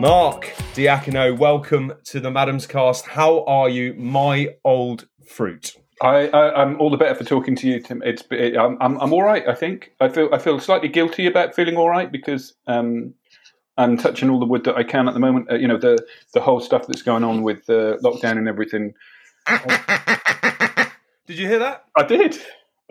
Mark Diacono, welcome to the Maddams Cast. How are you, my old fruit? I, I, am all the better for talking to you, Tim. It's, it, I'm, I'm, I'm all right. I think I feel, I feel slightly guilty about feeling all right because um, I'm touching all the wood that I can at the moment. Uh, you know, the the whole stuff that's going on with the lockdown and everything. did you hear that? I did.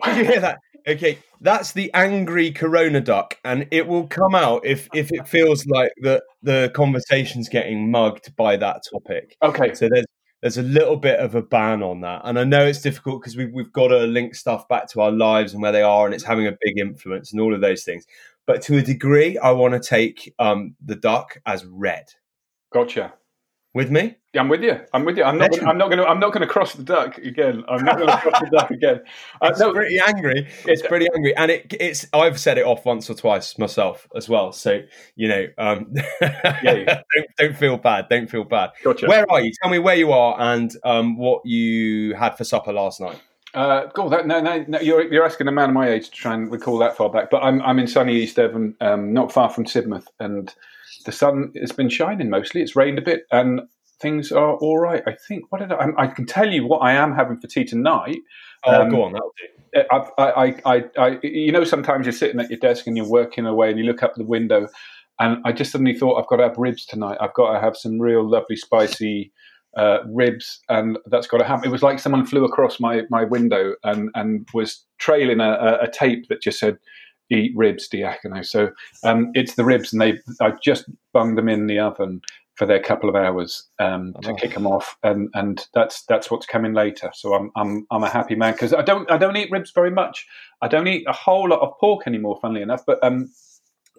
Did you hear that? Okay, that's the angry Corona duck, and it will come out if if it feels like that the conversation's getting mugged by that topic. Okay. So there's there's a little bit of a ban on that, and I know it's difficult because we've we've got to link stuff back to our lives and where they are, and it's having a big influence and all of those things. But to a degree, I want to take um, the duck as red. Gotcha. With me? Yeah, I'm with you. I'm with you. I'm not. Gonna, I'm not going to. I'm not going to cross the duck again. I'm not going to cross the duck again. Uh, it's no, pretty angry. It's pretty angry, and it, it's. I've said it off once or twice myself as well. So you know, um, yeah, don't, don't feel bad. Don't feel bad. Gotcha. Where are you? Tell me where you are and um, what you had for supper last night. Uh, God, that, no, no, no, you're, you're asking a man of my age to try and recall that far back. But I'm, I'm in sunny East Devon, um, not far from Sidmouth, and the sun has been shining mostly. It's rained a bit, and things are all right. I think. What did I, I can tell you what I am having for tea tonight. Oh, um, go on, that'll do. I, I, I, I, you know, sometimes you're sitting at your desk and you're working away, and you look up the window, and I just suddenly thought I've got to have ribs tonight. I've got to have some real lovely spicy uh, ribs, and that's got to happen. It was like someone flew across my my window and and was trailing a, a, a tape that just said eat ribs, Diacono. So um, it's the ribs, and they I just bunged them in the oven for their couple of hours um, to oh. kick them off, and and that's that's what's coming later. So I'm I'm I'm a happy man because I don't I don't eat ribs very much. I don't eat a whole lot of pork anymore, funnily enough. But um,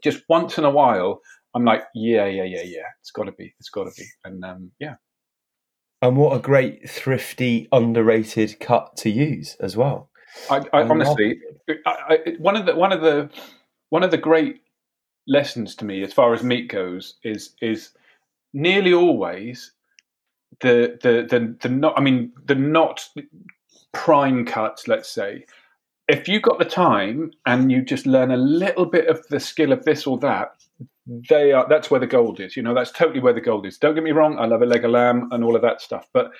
just once in a while, I'm like, yeah, yeah, yeah, yeah. It's got to be. It's got to be. And um, yeah. And what a great, thrifty, underrated cut to use as well. I, I honestly, I, I, one of the one of the one of the great lessons to me as far as meat goes is is nearly always the the the, the not I mean the not prime cuts, let's say. If you got the time and you just learn a little bit of the skill of this or that, they are that's where the gold is. You know, that's totally where the gold is. Don't get me wrong, I love a leg of lamb and all of that stuff. But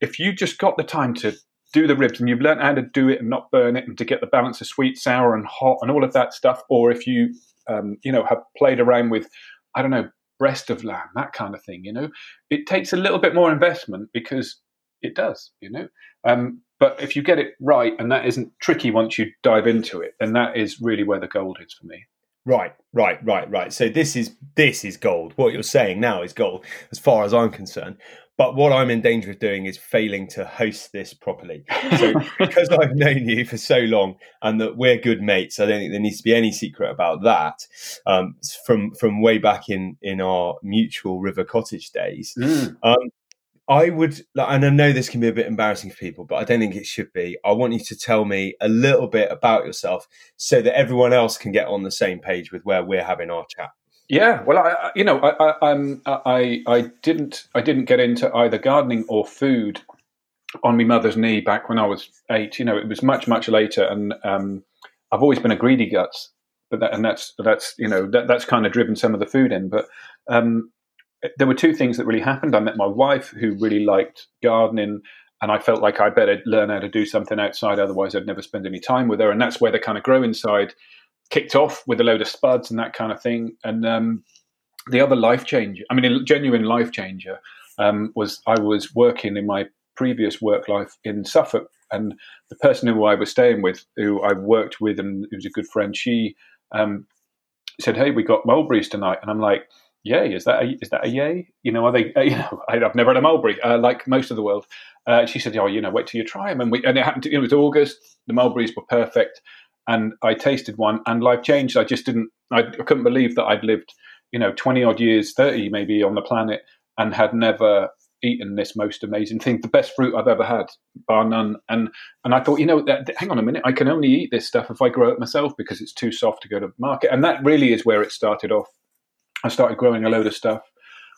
if you just got the time to do the ribs and you've learned how to do it and not burn it and to get the balance of sweet, sour, and hot and all of that stuff, or if you um, you know have played around with I don't know breast of lamb, that kind of thing. You know, it takes a little bit more investment because it does. You know, um, but if you get it right and that isn't tricky once you dive into it, then that is really where the gold is for me. Right, right, right, right. So this is this is gold. What you're saying now is gold, as far as I'm concerned. But what I'm in danger of doing is failing to host this properly. So because I've known you for so long and that we're good mates, I don't think there needs to be any secret about that. Um, from from way back in in our mutual River Cottage days. Mm. Um, I would, and I know this can be a bit embarrassing for people, but I don't think it should be. I want you to tell me a little bit about yourself so that everyone else can get on the same page with where we're having our chat. Yeah, well, I, you know, I, I, I, I didn't, I didn't get into either gardening or food on my mother's knee back when I was eight. You know, it was much, much later, and um, I've always been a greedy guts, but that, and that's that's you know that, that's kind of driven some of the food in. But um, there were two things that really happened. I met my wife, who really liked gardening, and I felt like I better learn how to do something outside, otherwise I'd never spend any time with her. And that's where the kind of grow inside kicked off with a load of spuds and that kind of thing. And um, the other life changer, I mean, a genuine life changer, um, was I was working in my previous work life in Suffolk, and the person who I was staying with, who I worked with, and who was a good friend, she um, said, "Hey, we got mulberries tonight," and I'm like. Yay! Is that a, is that a yay? You know, are they? Uh, you know, I've never had a mulberry uh, like most of the world. Uh, she said, "Oh, you know, wait till you try them." And we and it happened. To, it was August. The mulberries were perfect and I tasted one, and life changed. I just didn't. I, I couldn't believe that I'd lived, you know, twenty odd years, thirty maybe on the planet, and had never eaten this most amazing thing, the best fruit I've ever had, bar none. And and I thought, you know, that, hang on a minute, I can only eat this stuff if I grow it myself because it's too soft to go to market. And that really is where it started off. I started growing a load of stuff.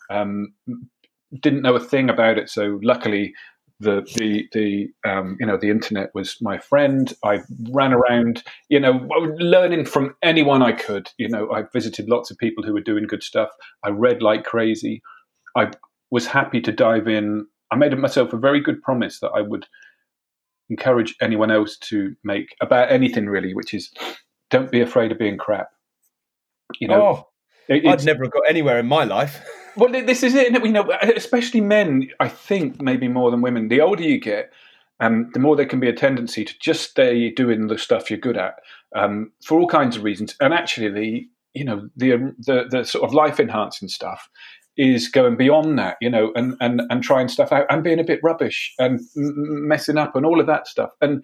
Um, didn't know a thing about it, so luckily the the the um, you know the internet was my friend. I ran around, you know, learning from anyone I could. You know, I visited lots of people who were doing good stuff. I read like crazy. I was happy to dive in. I made myself a very good promise that I would encourage anyone else to make about anything really, which is don't be afraid of being crap. You know, oh, it, I'd never have got anywhere in my life. well, this is it. You know, especially men. I think maybe more than women. The older you get, um, the more there can be a tendency to just stay doing the stuff you're good at um, for all kinds of reasons. And actually, the you know the the, the sort of life enhancing stuff is going beyond that, you know, and and and trying stuff out and being a bit rubbish and messing up and all of that stuff. And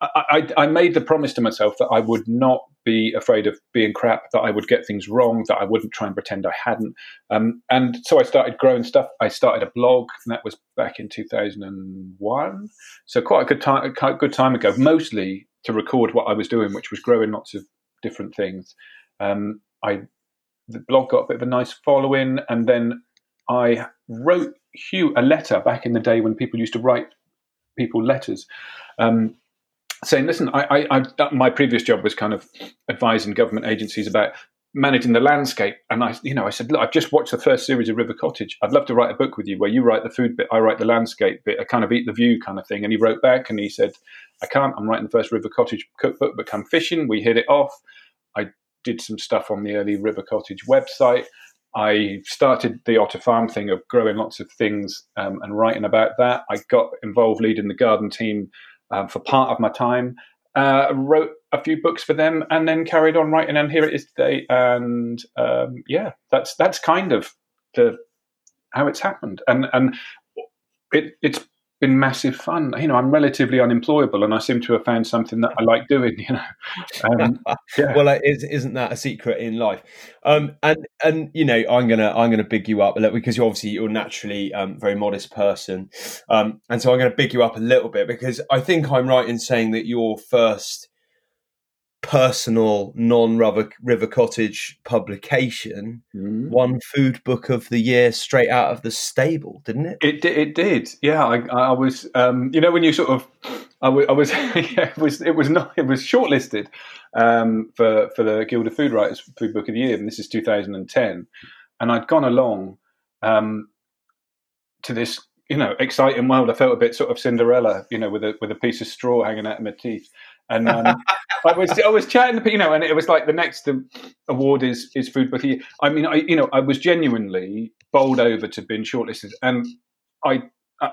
I, I, I, made the promise to myself that I would not be afraid of being crap, that I would get things wrong, that I wouldn't try and pretend I hadn't. Um, and so I started growing stuff. I started a blog, and that was back in 2001. So quite a good time, a good time ago, mostly to record what I was doing, which was growing lots of different things. Um, I the blog got a bit of a nice following, and then I wrote Hugh a letter back in the day when people used to write people letters. Um, saying, "Listen, I, I, I, my previous job was kind of advising government agencies about managing the landscape, and I, you know, I said, look, I've just watched the first series of River Cottage. I'd love to write a book with you where you write the food bit, I write the landscape bit, I kind of eat the view kind of thing." And he wrote back and he said, "I can't. I'm writing the first River Cottage cookbook, but come fishing." We hit it off. I did some stuff on the early River Cottage website. I started the Otter Farm thing of growing lots of things um, and writing about that. I got involved leading the garden team um, for part of my time. Uh, wrote a few books for them, and then carried on writing. And here it is today. And um, yeah, that's that's kind of the how it's happened. And and it, it's been massive fun. You know, I'm relatively unemployable, and I seem to have found something that I like doing. You know, um, yeah. well, isn't that a secret in life? Um, and and you know, I'm gonna I'm gonna big you up a little because you're obviously you're naturally um, very modest person, um, and so I'm gonna big you up a little bit because I think I'm right in saying that your first personal non River Cottage publication mm. won Food Book of the Year straight out of the stable, didn't it? It, it did. Yeah, I, I was. Um, you know, when you sort of, I, w- I was. yeah, it was. It was not. It was shortlisted um, for for the Guild of Food Writers Food Book of the Year, and this is 2010. And I'd gone along um, to this, you know, exciting world. I felt a bit sort of Cinderella, you know, with a with a piece of straw hanging out of my teeth. And um, I was I was chatting, you know, and it was like the next award is is food book. I mean, I you know, I was genuinely bowled over to being shortlisted, and I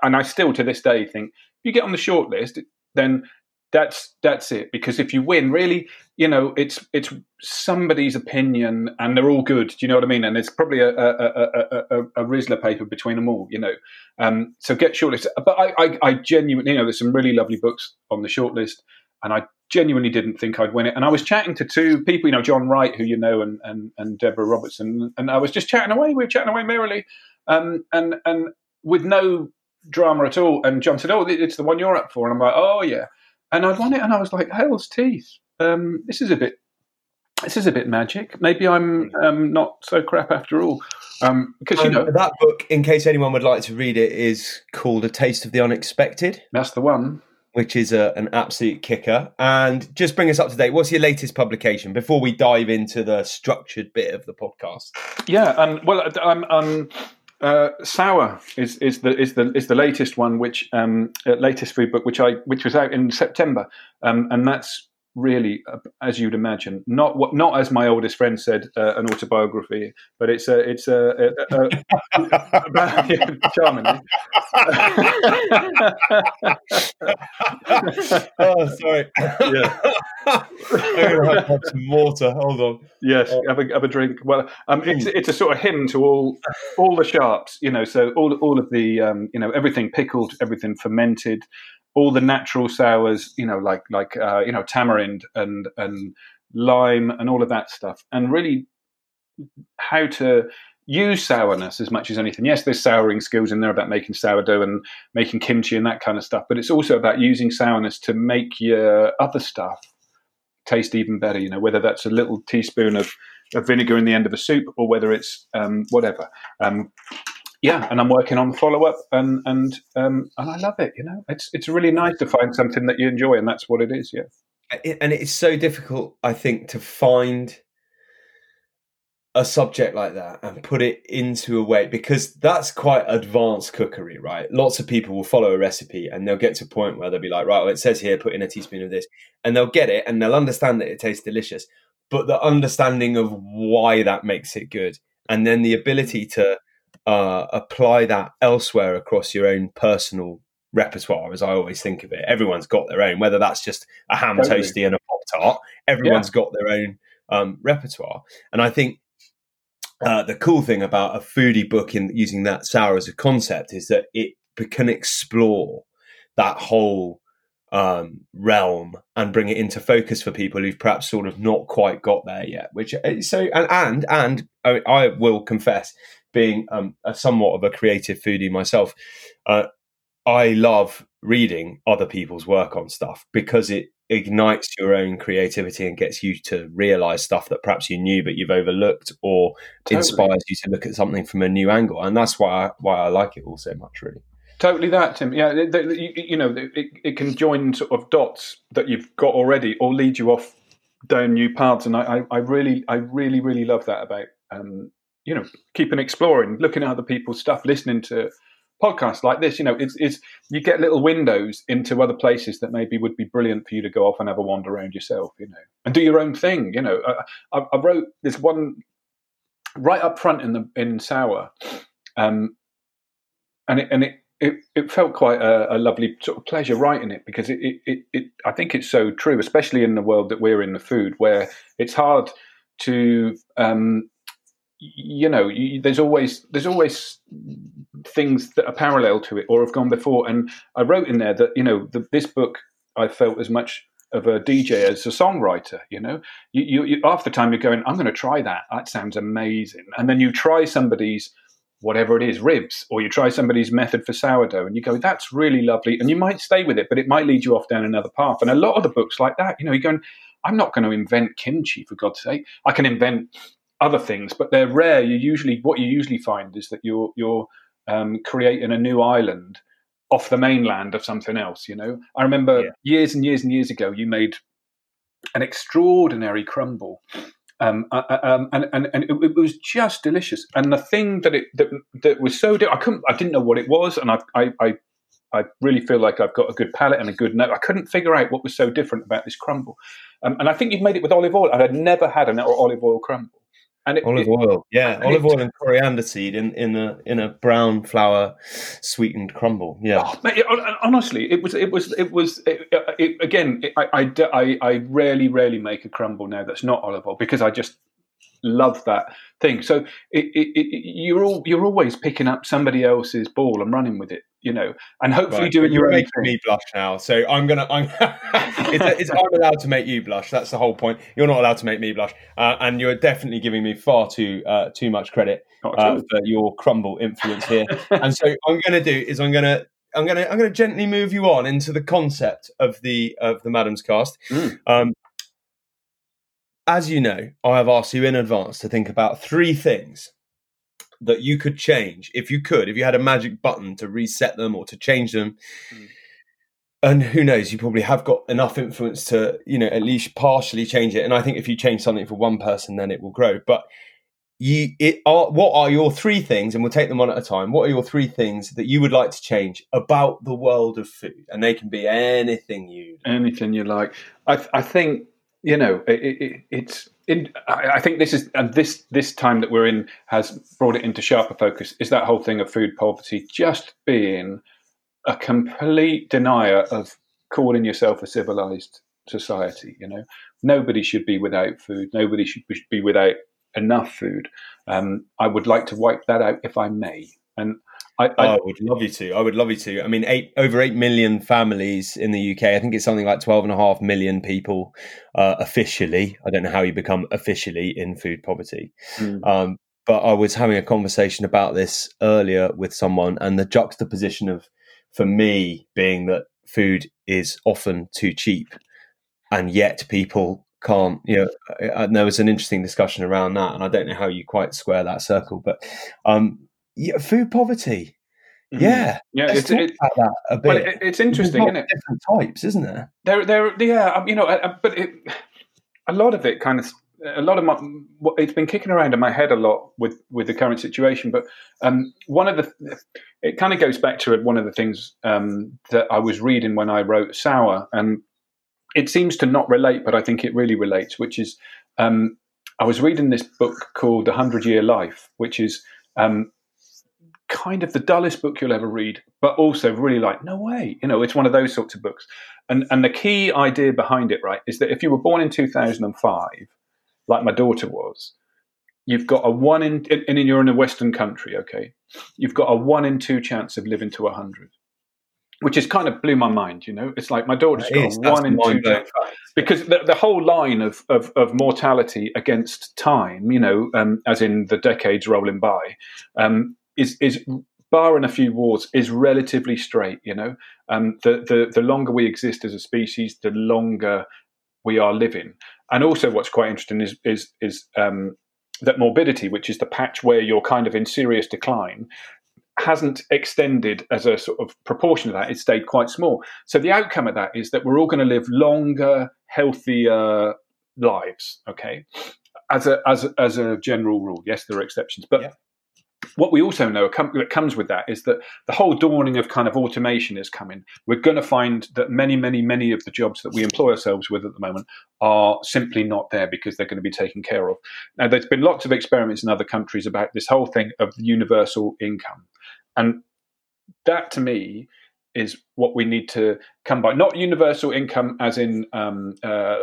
and I still to this day think if you get on the shortlist, then that's that's it. Because if you win, really, you know, it's it's somebody's opinion, and they're all good. Do you know what I mean? And it's probably a a, a, a, a paper between them all. You know, um, so get shortlisted. But I, I I genuinely, you know, there's some really lovely books on the shortlist and I genuinely didn't think I'd win it. And I was chatting to two people, you know, John Wright, who you know, and and, and Deborah Robertson, and I was just chatting away. We were chatting away merrily, um, and and with no drama at all. And John said, "Oh, it's the one you're up for," and I'm like, "Oh yeah," and I'd won it, and I was like, "Hell's teeth! Um, this is a bit." This is a bit magic. Maybe I'm um, not so crap after all. Um, because you know that book, in case anyone would like to read it, is called "A Taste of the Unexpected." That's the one which is a, an absolute kicker. And just bring us up to date. What's your latest publication before we dive into the structured bit of the podcast? Yeah, um, well, I'm. um, uh, Sour is, is the is the is the latest one, which um, uh, latest food book, which I which was out in September, um, and that's really, uh, as you'd imagine, not what not as my oldest friend said, uh, an autobiography, but it's a it's a, a, a, a yeah, charmingly. oh, sorry. Yeah, I'm have, have some water. Hold on. Yes, uh, have a have a drink. Well, um, it's it's a sort of hymn to all all the sharps, you know. So all all of the um, you know everything pickled, everything fermented all the natural sours, you know, like like uh, you know tamarind and and lime and all of that stuff, and really how to use sourness as much as anything. Yes, there's souring skills in there about making sourdough and making kimchi and that kind of stuff, but it's also about using sourness to make your other stuff taste even better. You know, whether that's a little teaspoon of, of vinegar in the end of a soup or whether it's um, whatever. Um, yeah, and I'm working on the follow up, and and um, and I love it. You know, it's it's really nice to find something that you enjoy, and that's what it is. Yeah, and it's so difficult, I think, to find a subject like that and put it into a way because that's quite advanced cookery, right? Lots of people will follow a recipe and they'll get to a point where they'll be like, right, well, it says here, put in a teaspoon of this, and they'll get it and they'll understand that it tastes delicious, but the understanding of why that makes it good, and then the ability to uh, apply that elsewhere across your own personal repertoire, as I always think of it. Everyone's got their own, whether that's just a ham totally. toasty and a pop tart. Everyone's yeah. got their own um, repertoire, and I think uh, the cool thing about a foodie book in using that sour as a concept is that it can explore that whole um, realm and bring it into focus for people who've perhaps sort of not quite got there yet. Which uh, so and and and I, I will confess, being um, a somewhat of a creative foodie myself, uh, I love reading other people's work on stuff because it ignites your own creativity and gets you to realize stuff that perhaps you knew but you've overlooked or totally. inspires you to look at something from a new angle and that's why I, why I like it all so much really totally that Tim yeah you, you know it, it, can join sort of dots that you've got already or lead you off down new paths and I, I, I really I really really love that about um, you know keeping exploring looking at other people's stuff listening to podcasts like this, you know, it's, it's you get little windows into other places that maybe would be brilliant for you to go off and have a wander around yourself, you know, and do your own thing. You know, I, I wrote this one right up front in the in Sour, um, and it and it. It, it felt quite a, a lovely sort of pleasure writing it because it, it, it, it I think it's so true, especially in the world that we're in, the food, where it's hard to um, you know, you, there's always there's always things that are parallel to it or have gone before. And I wrote in there that you know the, this book I felt as much of a DJ as a songwriter. You know, you, you, you half the time you're going, I'm going to try that. That sounds amazing, and then you try somebody's whatever it is, ribs, or you try somebody's method for sourdough, and you go, that's really lovely, and you might stay with it, but it might lead you off down another path. And a lot of the books like that, you know, you're going, I'm not going to invent kimchi for God's sake. I can invent other things, but they're rare. You usually what you usually find is that you're you're um, creating a new island off the mainland of something else. You know, I remember yeah. years and years and years ago, you made an extraordinary crumble. Um, uh, uh um, and, and, and it, it, was just delicious. And the thing that it that, that was so I couldn't I didn't know what it was, and I, I, I I really feel like I've got a good palate and a good note. I couldn't figure out what was so different about this crumble. Um, and I think you've made it with olive oil. I had never had an olive oil crumble. And it, olive it, oil, yeah, olive oil and coriander seed in, in a in a brown flour sweetened crumble. Yeah, oh, mate, honestly, it was it was it was it, uh, again. I, I, I rarely rarely make a crumble now that's not olive oil because I just love that thing. So you're all you're always picking up somebody else's ball and running with it you know, and hopefully right. doing your own. Making me blush now, so I'm gonna. I'm. it's, it's, I'm allowed to make you blush. That's the whole point. You're not allowed to make me blush, uh, and you're definitely giving me far too uh, too much credit uh, for your crumble influence here. and so I'm going to do is I'm going to I'm to I'm to gently move you on into the concept of the of the Maddams cast. Mm. Um, as you know, I have asked you in advance to think about three things that you could change if you could, if you had a magic button to reset them or to change them. Mm. And who knows, you probably have got enough influence to, you know, at least partially change it. And I think if you change something for one person, then it will grow. But you, it are what are your three things, and we'll take them one at a time. What are your three things that you would like to change about the world of food? And they can be anything you, anything you like. I, I think you know, it, it, it's. In, I think this is and this this time that we're in has brought it into sharper focus. Is that whole thing of food poverty just being a complete denier of calling yourself a civilized society? You know, nobody should be without food. Nobody should be without enough food. Um, I would like to wipe that out if I may. And I, I, I, would love you to. I would love you to. I mean, eight over eight million families in the UK. I think it's something like twelve and a half million people uh, officially. I don't know how you become officially in food poverty. Mm. Um, but I was having a conversation about this earlier with someone, and the juxtaposition of, for me, being that food is often too cheap, and yet people can't. You know, and there was an interesting discussion around that, and I don't know how you quite square that circle, but. Um, Yeah, food poverty. Mm-hmm. Yeah, yeah. Let's it's, it, about that a bit. Well, it, it's interesting, isn't it? Different types, isn't there? There, there. Yeah, um, you know, but it, a lot of it kind of a lot of my it's been kicking around in my head a lot with with the current situation but um, one of the it kind of goes back to one of the things um, that i was reading when i wrote sour and it seems to not relate but i think it really relates which is um, i was reading this book called the hundred year life which is um, kind of the dullest book you'll ever read but also really like no way you know it's one of those sorts of books and and the key idea behind it right is that if you were born in 2005 like my daughter was, you've got a one in, and you're in a Western country, okay, you've got a one in two chance of living to a 100, which is kind of blew my mind, you know? It's like my daughter's got is, one in two chance. Because the, the whole line of, of, of, mortality against time, you know, um, as in the decades rolling by, um, is, is barring a few wars, is relatively straight. You know, um, the, the the longer we exist as a species, the longer we are living. And also, what's quite interesting is is is um, that morbidity, which is the patch where you're kind of in serious decline, hasn't extended as a sort of proportion of that. It stayed quite small. So the outcome of that is that we're all going to live longer, healthier lives. Okay, as a as as a general rule. Yes, there are exceptions, but. Yeah what we also know that comes with that is that the whole dawning of kind of automation is coming. We're going to find that many, many, many of the jobs that we employ ourselves with at the moment are simply not there because they're going to be taken care of. Now, there's been lots of experiments in other countries about this whole thing of universal income. And that to me is what we need to come by. Not universal income as in um, uh,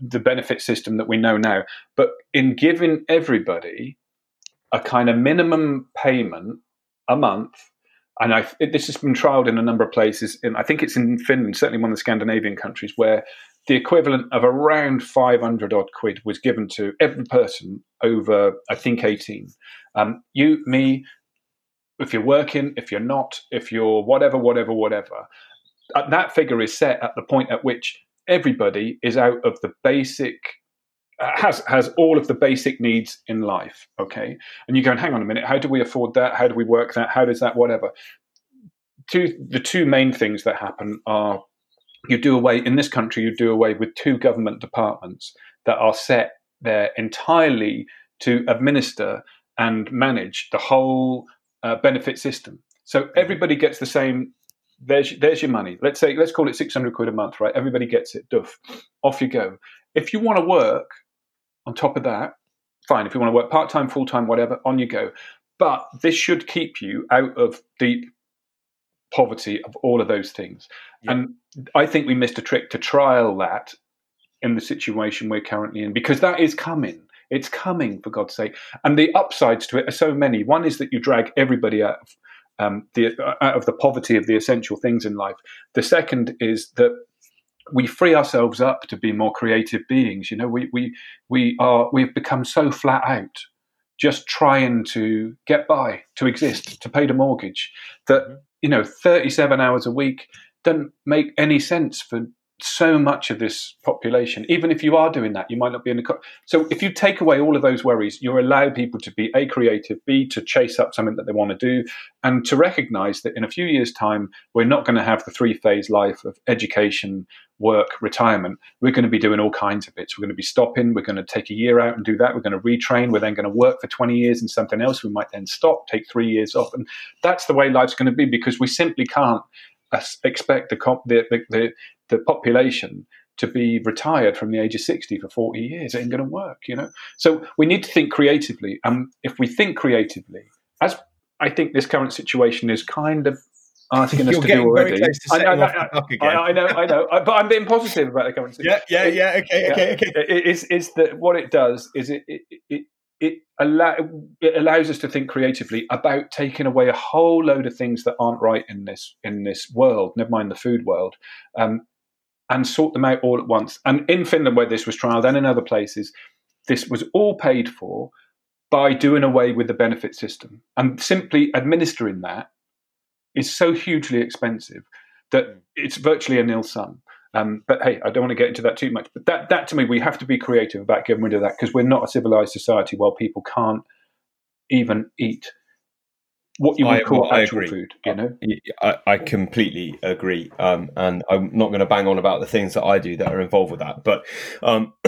the benefit system that we know now, but in giving everybody a kind of minimum payment a month. And I, this has been trialed in a number of places. In, I think it's in Finland, certainly one of the Scandinavian countries, where the equivalent of around 500 odd quid was given to every person over, I think, 18. Um, you, me, if you're working, if you're not, if you're whatever, whatever, whatever. Uh, that figure is set at the point at which everybody is out of the basic has has all of the basic needs in life okay? And you go and hang on a minute how do we afford that? How do we work that? How does that whatever? Two the two main things that happen are you do away in this country you do away with two government departments that are set there entirely to administer and manage the whole uh, benefit system. So everybody gets the same there's there's your money. Let's say let's call it 600 quid a month right? Everybody gets it duff off you go. If you want to work on top of that, fine. If you want to work part time, full time, whatever, on you go. But this should keep you out of deep poverty of all of those things. Yeah. And I think we missed a trick to trial that in the situation we're currently in because that is coming. It's coming, for God's sake. And the upsides to it are so many. One is that you drag everybody out of um, the out of the poverty of the essential things in life. The second is that we free ourselves up to be more creative beings. You know, we we we are we've become so flat out, just trying to get by, to exist, to pay the mortgage, that mm-hmm. you know, thirty-seven hours a week doesn't make any sense for so much of this population. Even if you are doing that, you might not be in the. Co- so if you take away all of those worries, you allow people to be a creative, b to chase up something that they want to do, and to recognise that in a few years' time we're not going to have the three phase life of education, work, retirement. We're going to be doing all kinds of bits. We're going to be stopping. We're going to take a year out and do that. We're going to retrain. We're then going to work for twenty years in something else. We might then stop, take three years off, and that's the way life's going to be because we simply can't uh, expect the, the, the, the population to be retired from the age of 60 for 40 years. It ain't going to work, you know? So we need to think creatively. And um, if we think creatively, as I think this current situation is kind of asking us to do already. To I, know, I, I, know, I know, but I'm being positive about the current situation. Yeah, yeah, yeah. Okay, okay, okay. It, it's, it's that what it does is it, it, it it, allow, it allows us to think creatively about taking away a whole load of things that aren't right in this in this world. Never mind the food world, um, and sort them out all at once. And in Finland, where this was trialed, and in other places, this was all paid for by doing away with the benefit system and simply administering that is so hugely expensive that it's virtually a nil sum. Um, but hey, I don't want to get into that too much. But that, that to me, we have to be creative about getting rid of that because we're not a civilized society while people can't even eat what you would I, call well, actual food. You know, I, I completely agree, um, and I'm not going to bang on about the things that I do that are involved with that, but um,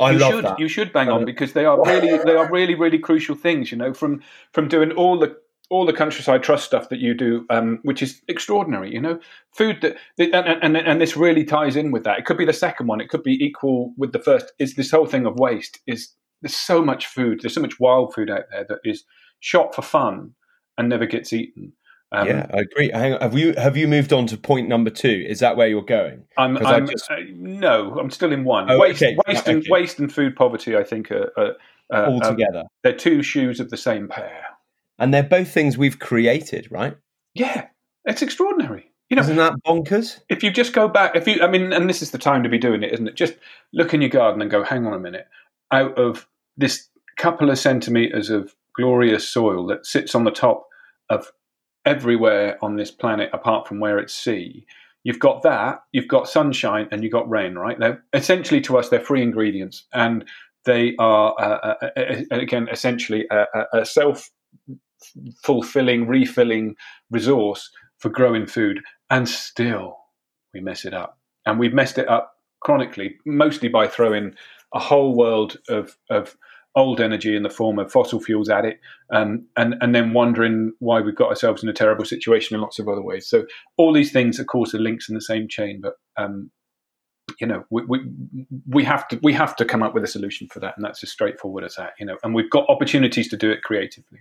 I you love should, that. You should bang on uh, because they are really they are really really crucial things. You know, from from doing all the all the countryside trust stuff that you do, um, which is extraordinary. You know, food that and, and and this really ties in with that. It could be the second one. It could be equal with the first. Is this whole thing of waste? Is there's so much food. There's so much wild food out there that is shot for fun and never gets eaten. Um, yeah, I agree. Hang on. Have you have you moved on to point number two? Is that where you're going? I'm, I'm just... uh, no, I'm still in one. Oh, waste, okay. waste, and, waste and food poverty. I think are, are, are all together. they're two shoes of the same pair, and they're both things we've created, right? Yeah, it's extraordinary. You know, isn't that bonkers? If you just go back, if you, I mean, and this is the time to be doing it, isn't it? Just look in your garden and go, hang on a minute. Out of this couple of centimeters of glorious soil that sits on the top of everywhere on this planet apart from where it's sea. You've got that, you've got sunshine, and you've got rain, right? They're essentially to us, they're free ingredients, and they are uh, uh, uh, uh again essentially a, a self fulfilling, refilling resource for growing food, and still we mess it up, and we've messed it up chronically, mostly by throwing a whole world of of old energy in the form of fossil fuels at it, um, and and then wondering why we've got ourselves in a terrible situation in lots of other ways. So all these things, of course, are links in the same chain, but um, you know we, we we have to we have to come up with a solution for that, and that's as straightforward as that. You know, and we've got opportunities to do it creatively.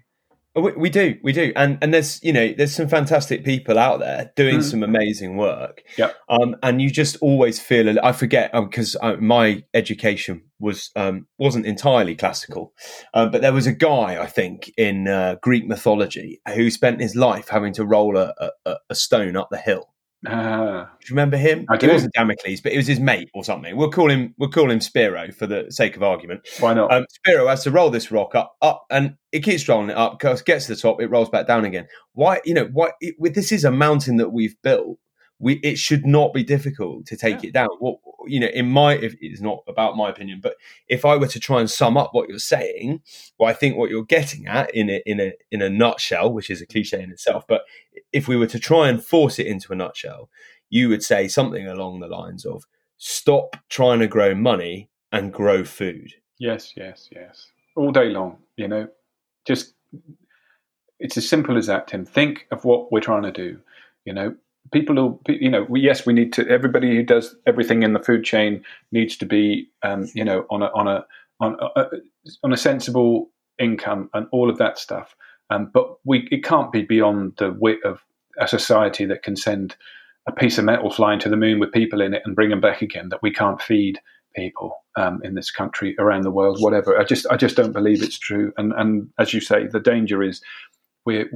Oh, we, we, do, we do, and and there's you know there's some fantastic people out there doing mm. some amazing work. Yeah. Um, and you just always feel I forget because um, my education was um, wasn't entirely classical, um, but there was a guy I think in uh, Greek mythology who spent his life having to roll a, a, a stone up the hill uh, do you remember him? I do. It wasn't Damocles, but it was his mate or something. We'll call him. We'll call him Spiro for the sake of argument. Why not? Um, Spiro has to roll this rock up, up, and it keeps rolling it up. Because gets to the top, it rolls back down again. Why? You know, why? It, this is a mountain that we've built. We it should not be difficult to take yeah. it down. What you know, in my if it's not about my opinion, but if I were to try and sum up what you're saying, well, I think what you're getting at in a in a in a nutshell, which is a cliche in itself, but if we were to try and force it into a nutshell, you would say something along the lines of stop trying to grow money and grow food. Yes, yes, yes. All day long, you know, just it's as simple as that, Tim. Think of what we're trying to do. You know, people who, you know, we, yes, we need to, everybody who does everything in the food chain needs to be, um, you know, on a, on a, on a, on a sensible income and all of that stuff. Um, but we, it can't be beyond the wit of a society that can send a piece of metal flying to the moon with people in it and bring them back again. That we can't feed people um, in this country, around the world, whatever. I just, I just don't believe it's true. And, and as you say, the danger is we're,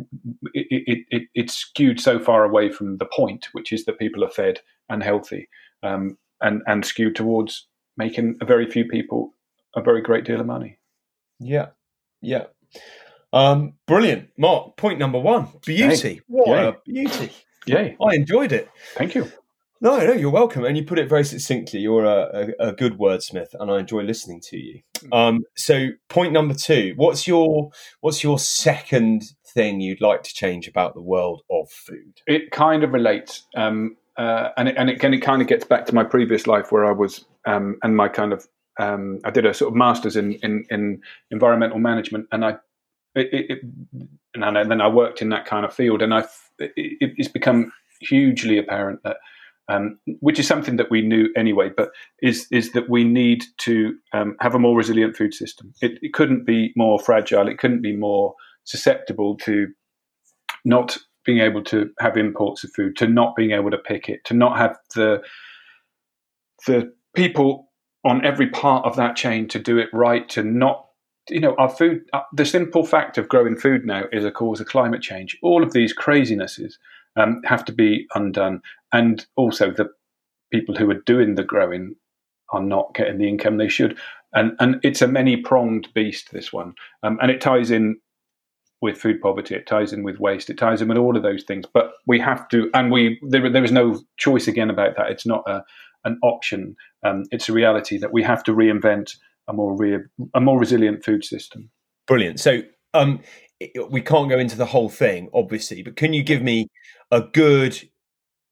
it, it, it, it's skewed so far away from the point, which is that people are fed and healthy, um, and and skewed towards making a very few people a very great deal of money. Yeah, yeah. Um, brilliant, Mark. Point number one: beauty. Hey. What Yay. a beauty! Yay! I enjoyed it. Thank you. No, no, you're welcome, and you put it very succinctly. You're a, a, a good wordsmith, and I enjoy listening to you. Hmm. Um, so, point number two: what's your what's your second thing you'd like to change about the world of food? It kind of relates, um, uh, and it, and it, it kind of gets back to my previous life where I was, um, and my kind of um, I did a sort of masters in in, in environmental management, and I it, it, and then I worked in that kind of field, and I it's become hugely apparent that. Um, which is something that we knew anyway, but is is that we need to um, have a more resilient food system. It, it, couldn't be more fragile. It couldn't be more susceptible to not being able to have imports of food, to not being able to pick it, to not have the the people on every part of that chain to do it right, to not you know our food. Uh, the simple fact of growing food now is a cause of climate change. All of these crazinesses um, have to be undone, and also the people who are doing the growing are not getting the income they should. And and it's a many pronged beast. This one, um, and it ties in with food poverty. It ties in with waste. It ties in with all of those things. But we have to, and we there, there is no choice again about that. It's not a, an option. Um, it's a reality that we have to reinvent a more re, a more resilient food system. Brilliant. So. Um, we can't go into the whole thing, obviously, but can you give me a good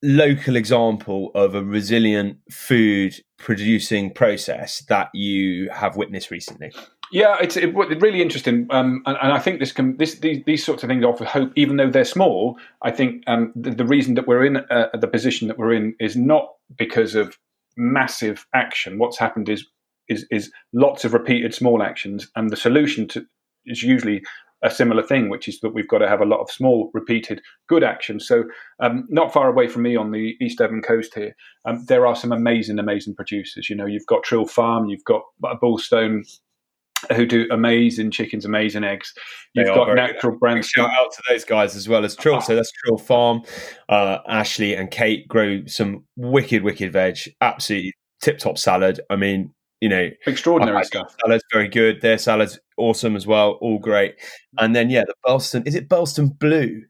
local example of a resilient food producing process that you have witnessed recently? Yeah, it's it, really interesting, um, and, and, I think this can this these, these sorts of things offer hope, even though they're small. I think um, the, the, reason that we're in uh, the position that we're in is not because of massive action. What's happened is is is lots of repeated small actions, and the solution to is usually a similar thing, which is that we've got to have a lot of small, repeated, good actions. So, um, not far away from me on the East Devon coast here, um, there are some amazing, amazing producers. You know, you've got Trill Farm, you've got Bulstone, who do amazing chickens, amazing eggs. You've got natural brands. Shout out to those guys as well as Trill. So that's Trill Farm. Uh, Ashley and Kate grow some wicked, wicked veg. Absolutely tip top salad. I mean, you know, extraordinary stuff. Salads very good. Their salads awesome as well. All great. And then yeah, the Burleston. Is it Burleston Blue?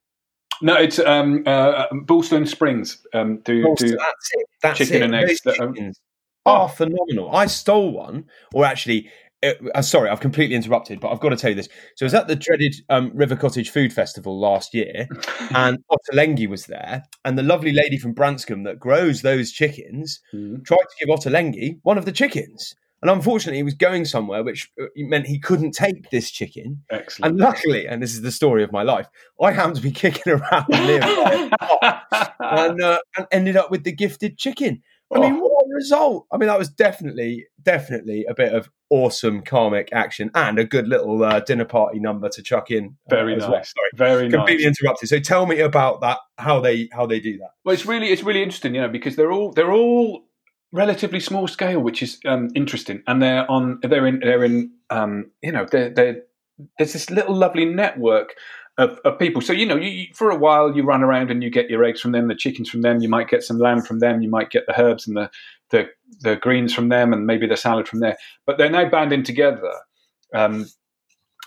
No, it's um, uh, Bulstone Springs. Um, do, do that's it. That's chicken it. and eggs. That, um, are phenomenal. I stole one, or actually, it, uh, sorry, I've completely interrupted, but I've got to tell you this. So I was at the dreaded um, River Cottage Food Festival last year, and Ottolenghi was there, and the lovely lady from Branscombe that grows those chickens mm. tried to give Ottolenghi one of the chickens. And unfortunately, he was going somewhere, which uh, meant he couldn't take this chicken. Excellent. And luckily, and this is the story of my life, I happened to be kicking around and, uh, and ended up with the gifted chicken. I mean, oh. what a result! I mean, that was definitely, definitely a bit of awesome karmic action and a good little uh, dinner party number to chuck in. Uh, Very nice. Well. Sorry, Very completely nice. interrupted. So tell me about that. How they how they do that? Well, it's really it's really interesting, you know, because they're all they're all relatively small scale, which is um, interesting, and they're on they're in they're in um, you know they're, they're, there's this little lovely network of, of people. So you know, you, you, for a while you run around and you get your eggs from them, the chickens from them. You might get some lamb from them. You might get the herbs and the the, the greens from them, and maybe the salad from there. But they're now banding together. Um,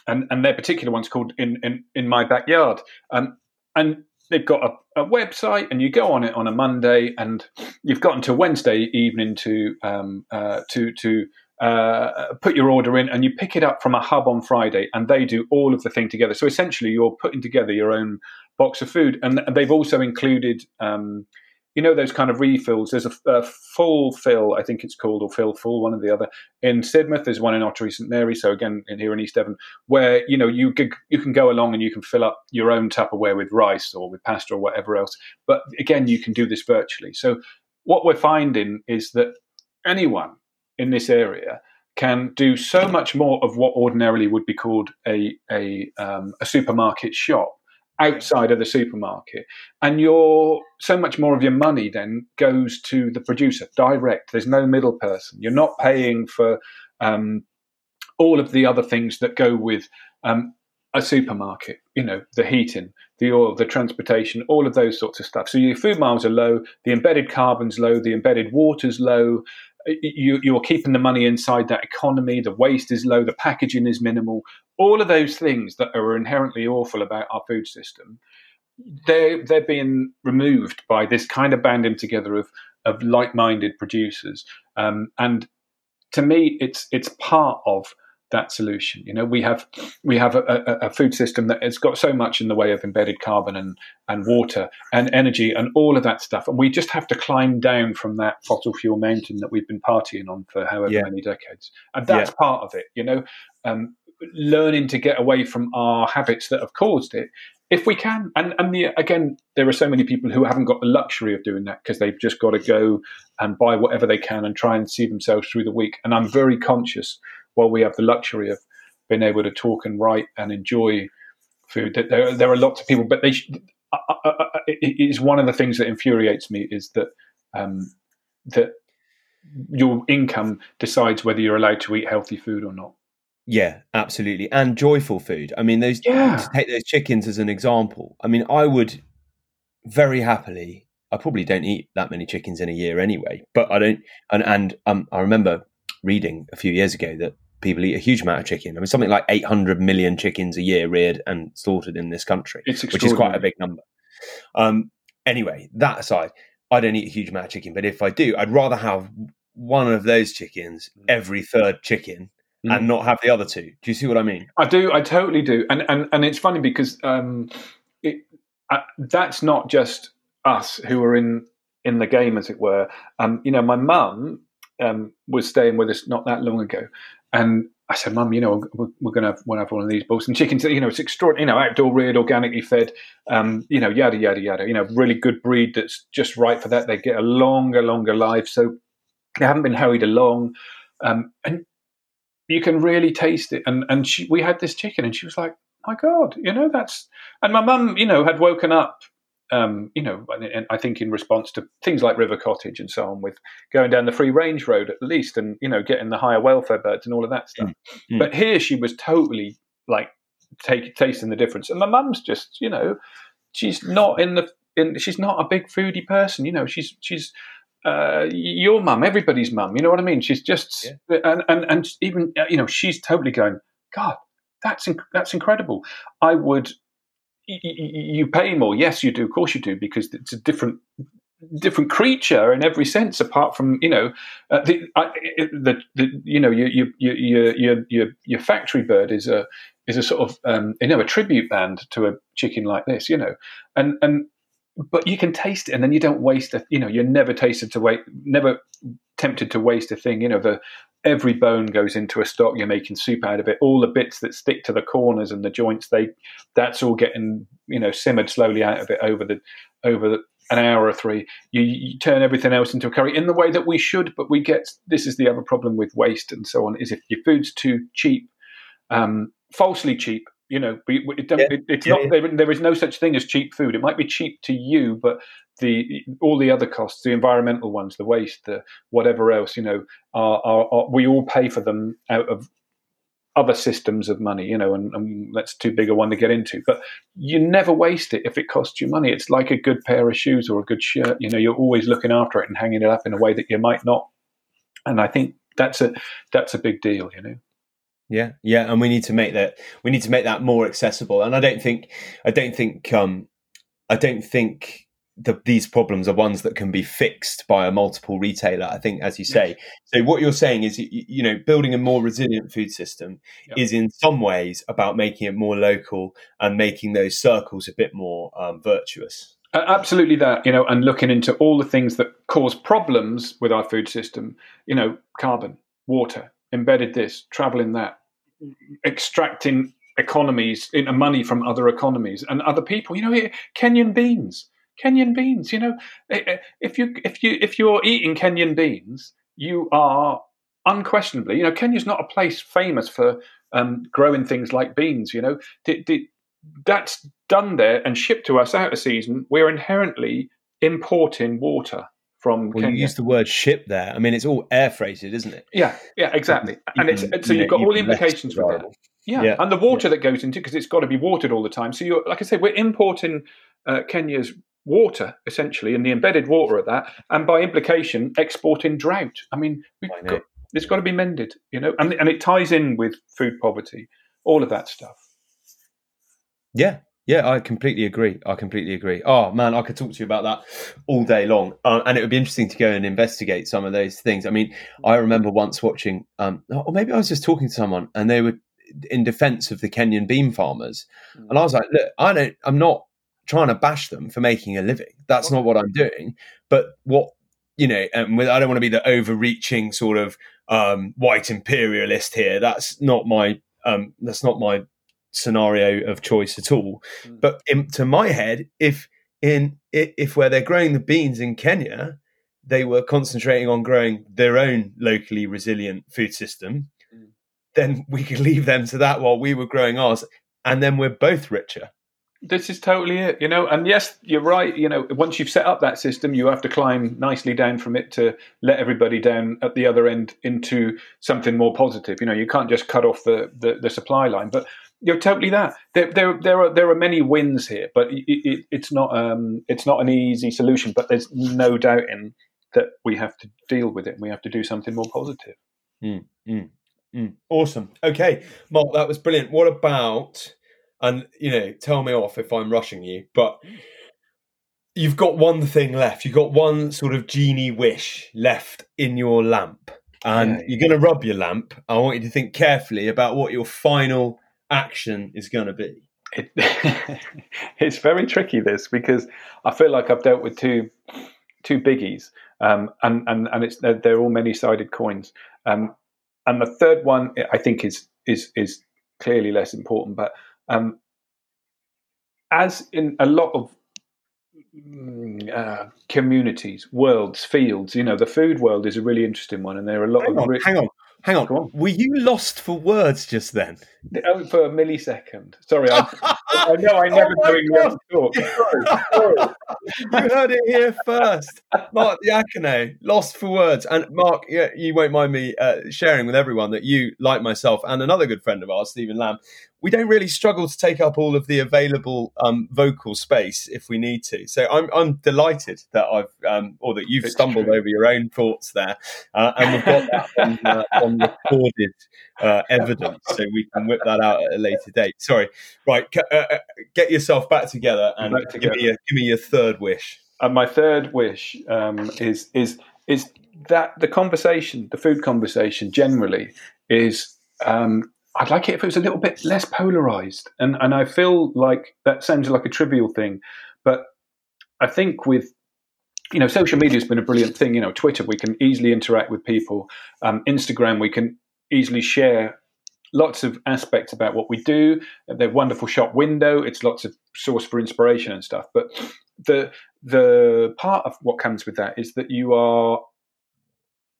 and, and their particular one's called in, in, in my backyard. Um, and they've got a, a, website, and you go on it on a Monday, and you've got until Wednesday evening to um, uh, to to uh, put your order in and you pick it up from a hub on Friday and they do all of the thing together. So essentially, you're putting together your own box of food. And they've also included, um, you know, those kind of refills. There's a, a, full fill, I think it's called, or fill full, one or the other. In Sidmouth, there's one in Ottery St Mary. So again, in here in East Devon, where you know you can, you can go along and you can fill up your own Tupperware with rice or with pasta or whatever else. But again, you can do this virtually. So what we're finding is that anyone in this area can do so much more of what ordinarily would be called a a, um, a supermarket shop outside of the supermarket. And your so much more of your money then goes to the producer direct. There's no middle person. You're not paying for um, all of the other things that go with um, a supermarket you know the heating the oil the transportation all of those sorts of stuff. So your food miles are low the embedded carbon's low the embedded water's low you, you're keeping the money inside that economy, the waste is low, the packaging is minimal, all of those things that are inherently awful about our food system, they're, they're being removed by this kind of banding together of, of like minded producers. Um, and to me, it's, it's part of that solution. You know, we have we have a, a, a, food system that has got so much in the way of embedded carbon and and water and energy and all of that stuff, and we just have to climb down from that fossil fuel mountain that we've been partying on for however yeah. many decades, and that's yeah. part of it. You know, um, learning to get away from our habits that have caused it. If we can, and and the, again, there are so many people who haven't got the luxury of doing that because they've just got to go and buy whatever they can and try and see themselves through the week. And I'm very conscious while we have the luxury of being able to talk and write and enjoy food, that there, there are lots of people, but they. It is one of the things that infuriates me is that um, that your income decides whether you're allowed to eat healthy food or not. Yeah, absolutely, and joyful food. I mean, those yeah. take those chickens as an example. I mean, I would very happily. I probably don't eat that many chickens in a year anyway, but I don't. And and um, I remember reading a few years ago that people eat a huge amount of chicken. I mean, something like 800 million chickens a year reared and slaughtered in this country, which is quite a big number. Um, anyway, that aside, I don't eat a huge amount of chicken, but if I do, I'd rather have one of those chickens every third chicken mm. and not have the other two. Do you see what I mean? I do. I totally do. And and and it's funny because um, it, uh, that's not just us who are in in the game, as it were. Um, you know, my mum um, was staying with us not that long ago, and I said, "Mum, you know, we're, we're going to have, have one of these Boston chickens. You know, it's extraordinary. You know, outdoor reared, organically fed. Um, you know, yada yada yada. You know, really good breed that's just right for that. They get a longer, longer life, so they haven't been hurried along, um, and you can really taste it. And and she, we had this chicken, and she was like, "My God, you know, that's." And my mum, you know, had woken up um, you know, and I think in response to things like River Cottage and so on, with going down the free range road at least, and you know, getting the higher welfare birds and all of that stuff. Mm. But here she was totally like take, tasting the difference, and my mum's just, you know, she's not in the, in, she's not a big foodie person, you know, she's she's uh, your mum, everybody's mum, you know what I mean? She's just, yeah. and and and even you know, she's totally going, God, that's inc- that's incredible. I would you pay more. Yes, you do. Of course, you do because it's a different different creature in every sense. Apart from you know uh, the, uh, the, the you know your your your your your factory bird is a is a sort of um, you know a tribute band to a chicken like this. You know, and and but you can taste it, and then you don't waste it. You know, you're never tasted to wait, never tempted to waste a thing. You know, the every bone goes into a stock you're making soup out of it. All the bits that stick to the corners and the joints they that's all getting you know simmered slowly out of it over the over the, an hour or three. You, you, turn everything else into a curry in the way that we should but we get this is the other problem with waste and so on is if your food's too cheap um, falsely cheap you know it, it, it's yeah, not yeah. There, there is no such thing as cheap food. It might be cheap to you but the all the other costs, the environmental ones, the waste, the whatever else, you know, are, are, are we all pay for them out of other systems of money, you know, and, and, that's too big a one to get into. But you never waste it if it costs you money. It's like a good pair of shoes or a good shirt. You know, you're always looking after it and hanging it up in a way that you might not. And I think that's a that's a big deal, you know. Yeah, yeah, and we need to make that we need to make that more accessible. And I don't think I don't think um I don't think the, these problems are ones that can be fixed by a multiple retailer. I think, as you say. So what you're saying is, you, you know, building a more resilient food system yep. is in some ways about making it more local and making those circles a bit more um, virtuous. Absolutely, that you know, and looking into all the things that cause problems with our food system. You know, carbon, water, embedded this, traveling that, extracting economies, in money from other economies and other people. You know, Kenyan beans Kenyan beans. You know, eh, eh, if you if you if you're eating Kenyan beans, you are unquestionably, you know, Kenya's not a place famous for um, growing things like beans. You know, that's done there and shipped to us out of season. We're inherently importing water from well, Kenya. You use the word ship there. I mean, it's all air freighted, isn't it? Yeah, yeah, exactly. and it's so you've got all the implications for that. Yeah. yeah. and the water yeah. that goes into because it's got to be watered all the time. So you're like I said, we're importing uh, Kenya's water essentially and the embedded water of that and by implication exporting drought. I mean got, it's got to be mended you know and, and it ties in with food poverty all of that stuff. Yeah yeah i completely agree i completely agree. Oh man i could talk to you about that all day long uh, and it would be interesting to go and investigate some of those things. I mean i remember once watching um, or maybe i was just talking to someone and they were in defense of the kenyan bean farmers mm. and i was like look i don't i'm not trying to bash them for making a living. That's not what I'm doing. But what you know, and I don't want to be the overreaching sort of um, white imperialist here. That's not my um, that's not my scenario of choice at all. Mm. But in, to my head, if in if where they're growing the beans in Kenya, they were concentrating on growing their own locally resilient food system, mm. then we could leave them to that while we were growing ours, and then we're both richer. This is totally it, you know. And yes, you're right. You know, once you've set up that system, you have to climb nicely down from it to let everybody down at the other end into something more positive. You know, you can't just cut off the the, the supply line. But you're totally that. There, there, there are there are many wins here, but it, it, it's not um, it's not an easy solution. But there's no doubting that we have to deal with it. We have to do something more positive. Mm, mm, mm. Awesome. Okay, Mark, that was brilliant. What about and you know, tell me off if I'm rushing you, but you've got one thing left. You've got one sort of genie wish left in your lamp. and yeah, you're going to rub your lamp. I want you to think carefully about what your final action is going to be. It, it's very tricky this because I feel like I've dealt with two two biggies, um, and and and it's they're, they're all many sided coins. Um, and the third one I think is is is clearly less important, but um, as in a lot of mm, uh, communities, worlds, fields. You know, the food world is a really interesting one, and there are a lot hang of. On, hang on, hang on. on. Were you lost for words just then? Oh, for a millisecond. Sorry, I, I know I never oh doing talk. Sorry, sorry. you heard it here first. Mark Diacono, lost for words. And Mark, you, you won't mind me uh, sharing with everyone that you, like myself, and another good friend of ours, Stephen Lamb, we don't really struggle to take up all of the available um, vocal space if we need to. So I'm, I'm delighted that I've um, or that you've it's stumbled true. over your own thoughts there, uh, and we've got that on, uh, on recorded uh, evidence, so we can whip that out at a later date. Sorry, right? Uh, uh, get yourself back together and back together. give me a, give me your third wish. And my third wish um, is is is that the conversation, the food conversation, generally is um, I'd like it if it was a little bit less polarized. And and I feel like that sounds like a trivial thing, but I think with you know social media has been a brilliant thing. You know, Twitter we can easily interact with people. Um, Instagram we can easily share lots of aspects about what we do. The wonderful shop window. It's lots of source for inspiration and stuff. But the the part of what comes with that is that you are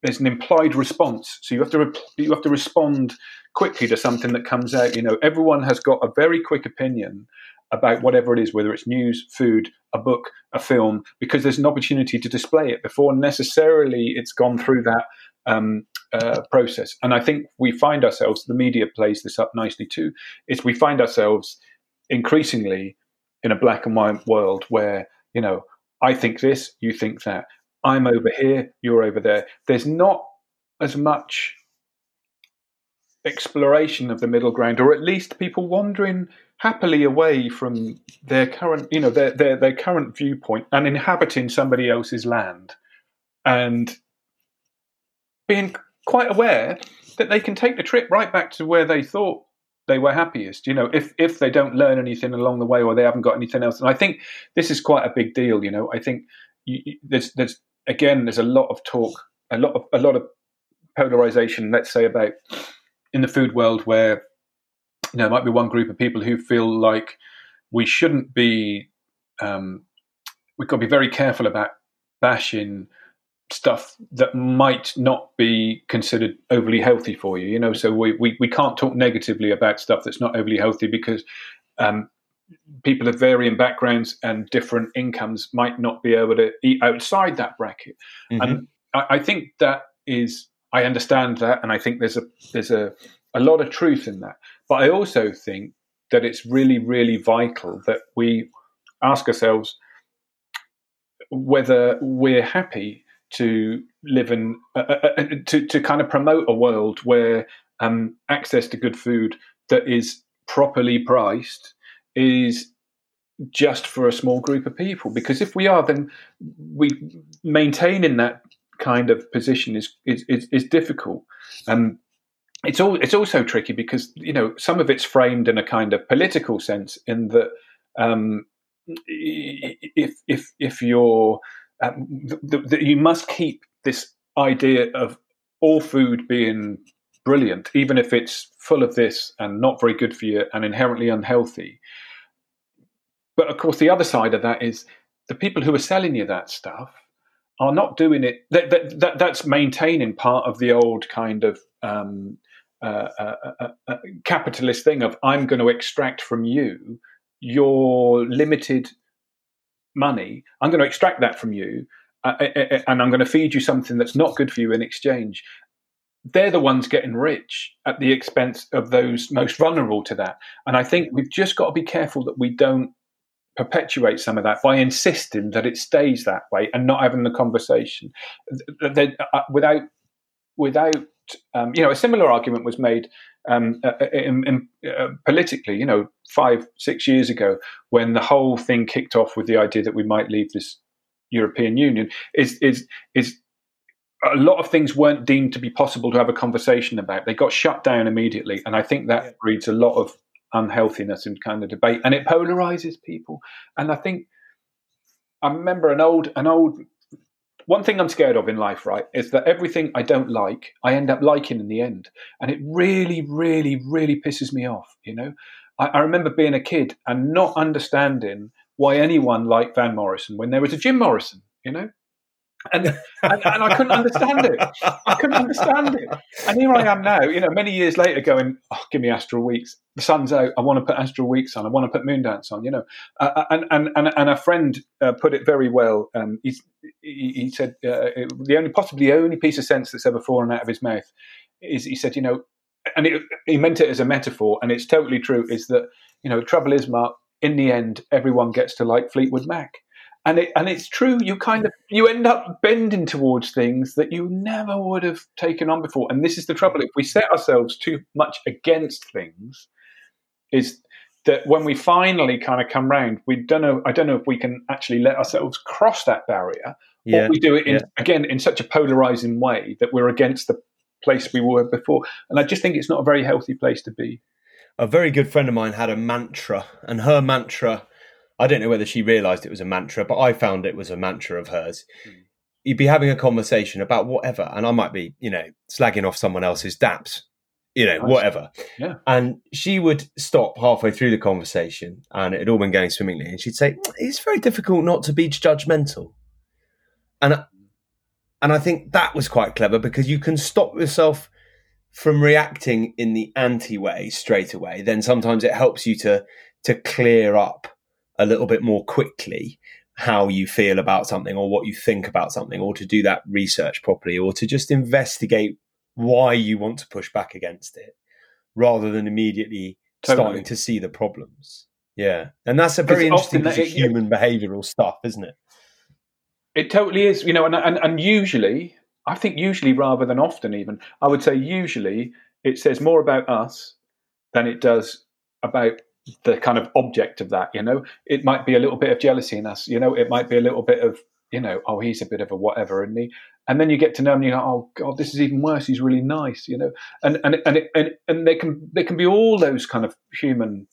there's an implied response. So you have to re- you have to respond quickly to something that comes out. You know, everyone has got a very quick opinion about whatever it is, whether it's news, food, a book, a film, because there's an opportunity to display it before necessarily it's gone through that um, uh, process. And I think we find ourselves, the media plays this up nicely too, is we find ourselves increasingly in a black and white world where, you know, I think this, you think that. I'm over here, you're over there. There's not as much exploration of the middle ground, or at least people wandering happily away from their current, you know, their their, their current viewpoint and inhabiting somebody else's land, and being quite aware that they can take the trip right back to where they thought they were happiest. You know, if if they don't learn anything along the way or they haven't got anything else, and I think this is quite a big deal. You know, I think you, there's there's again there's a lot of talk, a lot of a lot of polarization. Let's say about in the food world where you know, there might be one group of people who feel like we shouldn't be, um, we've got to be very careful about bashing stuff that might not be considered overly healthy for you. You know, so we, we, we can't talk negatively about stuff that's not overly healthy because um, people of varying backgrounds and different incomes might not be able to eat outside that bracket. Mm-hmm. And I, I think that is I understand that, and I think there's a there's a a lot of truth in that. But I also think that it's really, really vital that we ask ourselves whether we're happy to live in uh, uh, uh, to to kind of promote a world where um, access to good food that is properly priced is just for a small group of people. Because if we are, then we maintaining that kind of position is is is, is difficult. Um, it's all it's also tricky because you know some of it's framed in a kind of political sense in that um, if if if you're um, you must keep this idea of all food being brilliant, even if it's full of this and not very good for you and inherently unhealthy. But of course, the other side of that is the people who are selling you that stuff are not doing it. That, that, that that's maintaining part of the old kind of um, uh, uh, uh, uh, capitalist thing of I'm going to extract from you your limited money. I'm going to extract that from you, uh, and I'm going to feed you something that's not good for you in exchange. They're the ones getting rich at the expense of those most vulnerable to that. And I think we've just got to be careful that we don't perpetuate some of that by insisting that it stays that way and not having the conversation without without um, you know a similar argument was made um, uh, uh, in, in, uh, politically you know five six years ago when the whole thing kicked off with the idea that we might leave this European Union is is is a lot of things weren't deemed to be possible to have a conversation about. They got shut down immediately, and I think that breeds a lot of unhealthiness and kind of debate, and it polarizes people. And I think I remember an old an old one thing I'm scared of in life, right, is that everything I don't like, I end up liking in the end, and it really, really, really pisses me off. You know, I, I remember being a kid and not understanding why anyone liked Van Morrison when there was a Jim Morrison. You know, and, and, and, I couldn't understand it. I couldn't understand it. And here I am now, you know, many years later, going, oh, "Give me Astral Weeks." The sun's out. I want to put Astral Weeks on. I want to put Moondance on. You know, uh, uh and, and and and a friend uh, put it very well. Um, he, he said uh, it, the only possibly the only piece of sense that's ever fallen out of his mouth is he said, you know, and it, he meant it as a metaphor, and it's totally true. Is that you know, trouble is, Mark. In the end, everyone gets to like Fleetwood Mac and it and it's true you kind of you end up bending towards things that you never would have taken on before and this is the trouble if we set ourselves too much against things is that when we finally kind of come round we don't know i don't know if we can actually let ourselves cross that barrier yeah. or we do it in, yeah. again in such a polarizing way that we're against the place we were before and i just think it's not a very healthy place to be a very good friend of mine had a mantra and her mantra I don't know whether she realized it was a mantra, but I found it was a mantra of hers. Mm. You'd be having a conversation about whatever, and I might be, you know, slagging off someone else's daps, you know, nice. whatever. Yeah. And she would stop halfway through the conversation, and it had all been going swimmingly, and she'd say, "It's very difficult not to be judgmental," and and I think that was quite clever because you can stop yourself from reacting in the anti way straight away. Then sometimes it helps you to to clear up a little bit more quickly how you feel about something or what you think about something or to do that research properly or to just investigate why you want to push back against it rather than immediately totally. starting to see the problems. Yeah. And that's a very interesting piece of human it, behavioral stuff, isn't it? It totally is, you know, and, and, and usually, I think usually rather than often even, I would say usually it says more about us than it does about the kind of object of that. You know, it might be a little bit of jealousy in us. You know, it might be a little bit of you know, oh, he's a bit of a whatever, isn't he? And then you get to know him, and you go, oh god, this is even worse. He's really nice, you know. And and and it, and and there can they can be all those kind of human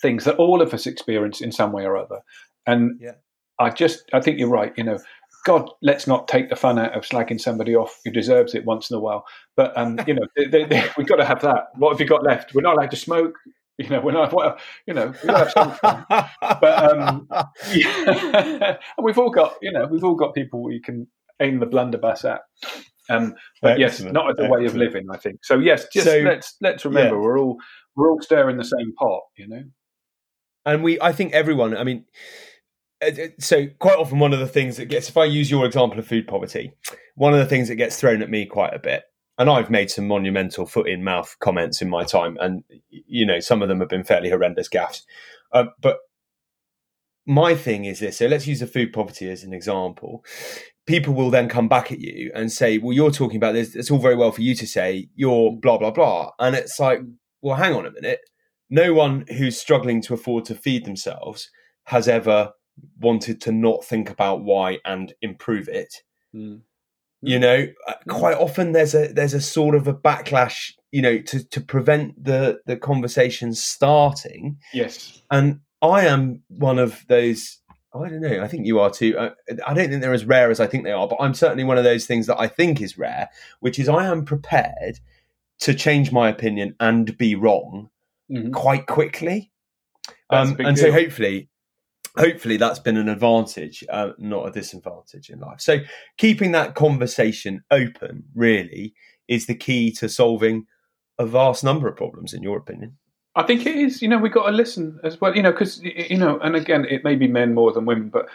things that all of us experience in some way or other. And yeah. I just I think you're right. You know, God, let's not take the fun out of slagging somebody off who deserves it once in a while. But um, you know, they, they, we've got to have that. What have you got left? We're not allowed to smoke. You know, when I, well, you know, we have some fun, but um, yeah. and we've all got, you know, we've all got people we can aim the blunderbuss at. Um, but Excellent. yes, not as a way of living, I think. So yes, just so, let's let's remember yeah. we're all we're all stirring the same pot, you know. And we, I think everyone. I mean, uh, uh, so quite often one of the things that gets, if I use your example of food poverty, one of the things that gets thrown at me quite a bit and I've made some monumental foot in mouth comments in my time, and you know some of them have been fairly horrendous gaffes. Uh, but my thing is this: so let's use the food poverty as an example. People will then come back at you and say, "Well, you're talking about this. It's all very well for you to say you're blah blah blah," and it's like, well, hang on a minute. No one who's struggling to afford to feed themselves has ever wanted to not think about why and improve it. Mm you know uh, quite often there's a there's a sort of a backlash you know to to prevent the the conversation starting. Yes. And i am one of those i don't know i think you are too. I, uh, I don't think they're as rare as i think they are but i'm certainly one of those things that i think is rare which is i am prepared to change my opinion and be wrong mm-hmm. quite quickly. Um, and deal. so hopefully hopefully that's been an advantage, uh, not a disadvantage in life. So keeping that conversation open really is the key to solving a vast number of problems, in your opinion. I think it is. You know, we've got to listen as well. You know, because you know, and again, it may be men more than women, but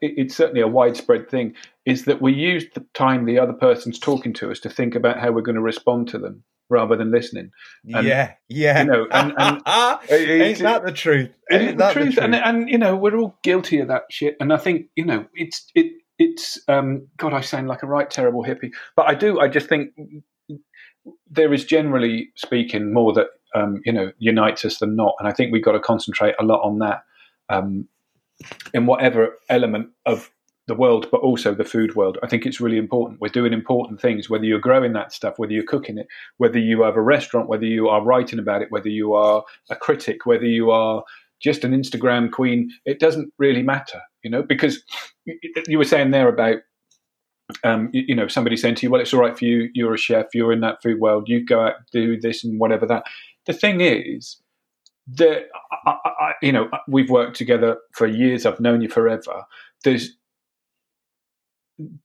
it's certainly a widespread thing. Is that we use the time the other person's talking to us to think about how we're going to respond to them rather than listening. And, yeah, yeah. You know, and, and ain't that the truth? Ain't that the truth? The truth? And, and you know, we're all guilty of that shit. And I think you know, it's it it's um, God, I sound like a right terrible hippie, but I do. I just think there is generally speaking more that um, you know unites us than not, and I think we've got to concentrate a lot on that um, in whatever element of the world, but also the food world. I think it's really important. We're doing important things, whether you're growing that stuff, whether you're cooking it, whether you have a restaurant, whether you are writing about it, whether you are a critic, whether you are just an Instagram queen. It doesn't really matter, you know, because you were saying there about um, you, know, somebody saying to you, "Well, it's all right for you. You're a chef. You're in that food world. You go out do this and whatever that." The thing is that I, I, you know we've worked together for years. I've known you forever. There's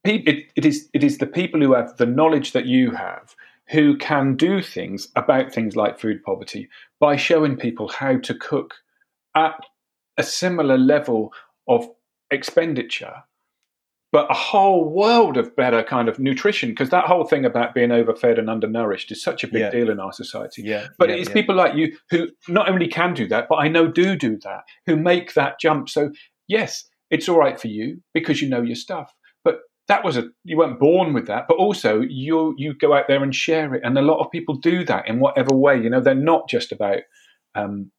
it, it is it is the people who have the knowledge that you have who can do things about things like food poverty by showing people how to cook at a similar level of expenditure but a whole world of better kind of nutrition because that whole thing about being overfed and undernourished is such a big yeah. deal in our society. Yeah, but yeah, it's yeah. people like you who not only can do that, but I know do do that, who make that jump. So yes, it's all right for you because you know your stuff. That was a you weren't born with that, but also you you go out there and share it, and a lot of people do that in whatever way. You know, they're not just about um,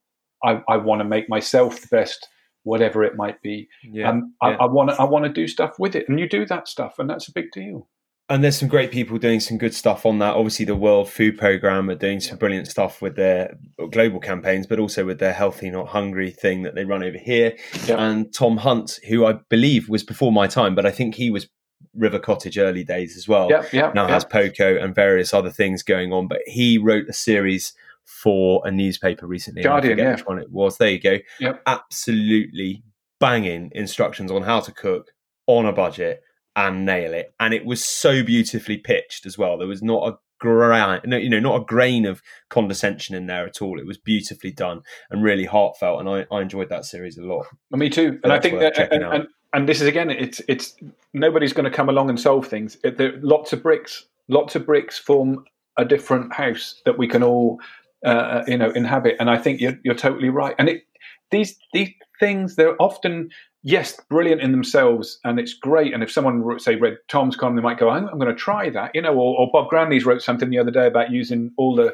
I, I want to make myself the best whatever it might be. Yeah, um, I want to I want to do stuff with it, and you do that stuff, and that's a big deal. And there's some great people doing some good stuff on that. Obviously, the World Food Programme are doing some brilliant stuff with their global campaigns, but also with their Healthy Not Hungry thing that they run over here. Yeah. And Tom Hunt, who I believe was before my time, but I think he was River Cottage early days as well. Yeah, yeah, now yeah. has Poco and various other things going on. But he wrote a series for a newspaper recently. Guardian, yeah. which one it was. There you go. Yep. Absolutely banging instructions on how to cook on a budget and nail it. And it was so beautifully pitched as well. There was not a grain, no, you know, not a grain of condescension in there at all. It was beautifully done and really heartfelt. And I, I enjoyed that series a lot. Well, me too. And I think that, and, and, and, this is again, it's it's nobody's going to come along and solve things. It, there, lots of bricks, lots of bricks form a different house that we can all, uh, you know, inhabit. And I think you're you're totally right. And it these these things they're often yes brilliant in themselves and it's great and if someone say read tom's column they might go i'm, I'm going to try that you know or, or Bob Granleese wrote something the other day about using all the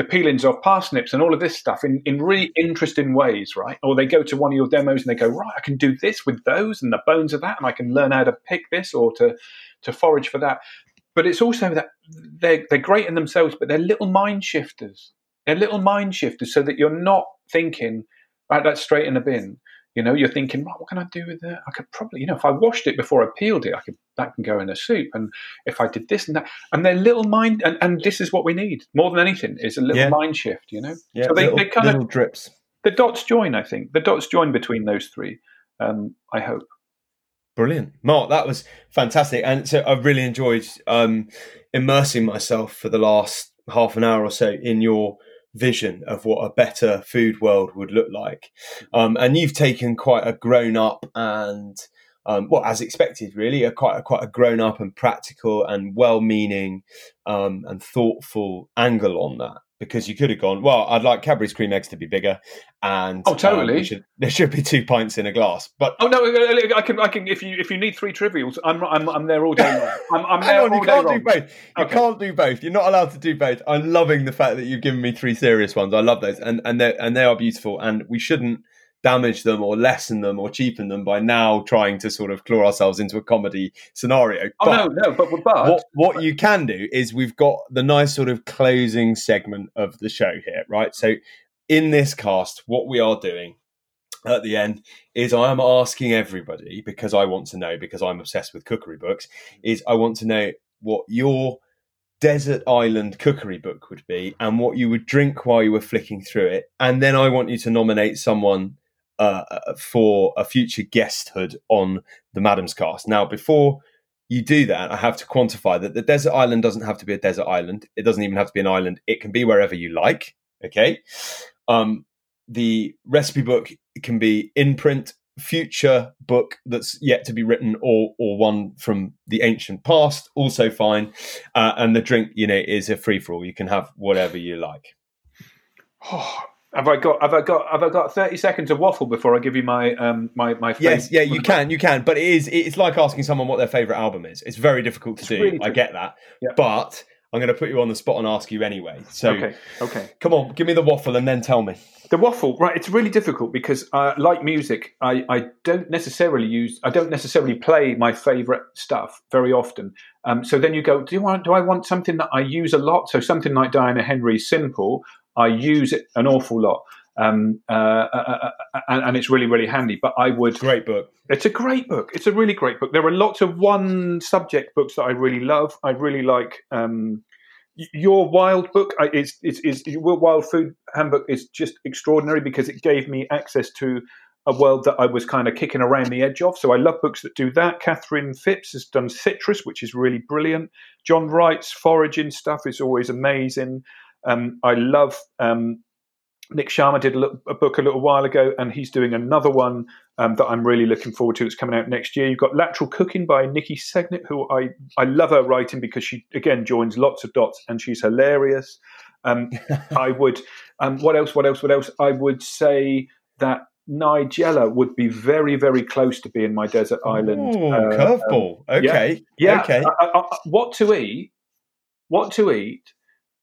the peelings off parsnips and all of this stuff in, in really interesting ways, right? Or they go to one of your demos and they go, right, I can do this with those and the bones of that, and I can learn how to pick this or to to forage for that. But it's also that they're they're great in themselves, but they're little mind shifters. They're little mind shifters, so that you're not thinking, right, that's straight in the bin. You know, you're thinking, right, what can I do with it? I could probably, you know, if I washed it before I peeled it, I could that can go in a soup. And if I did this and that, and they're little mind, and, and this is what we need more than anything is a little Yeah. mind shift. You know, Yeah, so they, little, they kind little of drips. the dots join. I think the dots join between those three. Um, I hope. Brilliant, Mark. That was fantastic, and so I've really enjoyed um, immersing myself for the last half an hour or so in your vision of what a better food world would look like. Um, and you've taken quite a grown up and um, well, as expected, really, a quite a, quite a grown up and practical and well meaning um, and thoughtful angle on that. Because you could have gone, well, I'd like Cadbury's cream eggs to be bigger, and Oh, totally. um, we should, there should be two pints in a glass. But Oh no, I can. I can. If you if you need three trivials, I'm I'm, I'm there all day long. I'm, I'm there Hang on, all you can't long. do both. You Okay. can't do both. You're not allowed to do both. I'm loving the fact that you've given me three serious ones. I love those, and and they and they are beautiful. And we shouldn't damage them or lessen them or cheapen them by now trying to sort of claw ourselves into a comedy scenario. Oh But no, no, but but what what you can do is we've got the nice sort of closing segment of the show here, right? So in this cast, what we are doing at the end is I am asking everybody because I want to know because I'm obsessed with cookery books is I want to know what your desert island cookery book would be and what you would drink while you were flicking through it and then I want you to nominate someone uh, for a future guesthood on the Maddams cast. Now before you do that, I have to quantify that the desert island doesn't have to be a desert island. It doesn't even have to be an island. It can be wherever you like. Okay. Um, the recipe book can be in print, future book that's yet to be written, or or one from the ancient past, also fine. Uh, and the drink, you know, is a free for all. You can have whatever you like. Oh, have I got have I got have I got thirty seconds of waffle before I give you my um my my Yes, yeah, you can, you can, but it is it's like asking someone what their favorite album is. It's very difficult to It's do. really I get that, Yeah. but I'm going to put you on the spot and ask you anyway. So, okay, okay. Come on, give me the waffle and then tell me. The waffle, right? It's really difficult because, uh, like music, I, I don't necessarily use, I don't necessarily play my favorite stuff very often. Um, so then you go, do you want, do I want something that I use a lot? So something like Diana Henry's "Simple," I use it an awful lot. Um, uh, uh, uh, and, and, it's really, really handy. But I would great book. It's a great book. It's a really great book. There are lots of one subject books that I really love. I really like. Um, your wild book is, is, is your wild food handbook is just extraordinary because it gave me access to a world that I was kind of kicking around the edge of. So I love books that do that. Catherine Phipps has done Citrus, which is really brilliant. John Wright's foraging stuff is always amazing. Um, I love um, Nik Sharma did a, a, book a little while ago, and he's doing another one um, that I'm really looking forward to. It's coming out next year. You've got Lateral Cooking by Niki Segnit, who I, I love her writing because she again joins lots of dots and she's hilarious. Um, I would, um, what else? What else? What else? I would say that Nigella would be very, very close to being my desert island. Ooh, uh, curveball. Okay. Yeah. yeah. Okay. I, I, what to eat? What to eat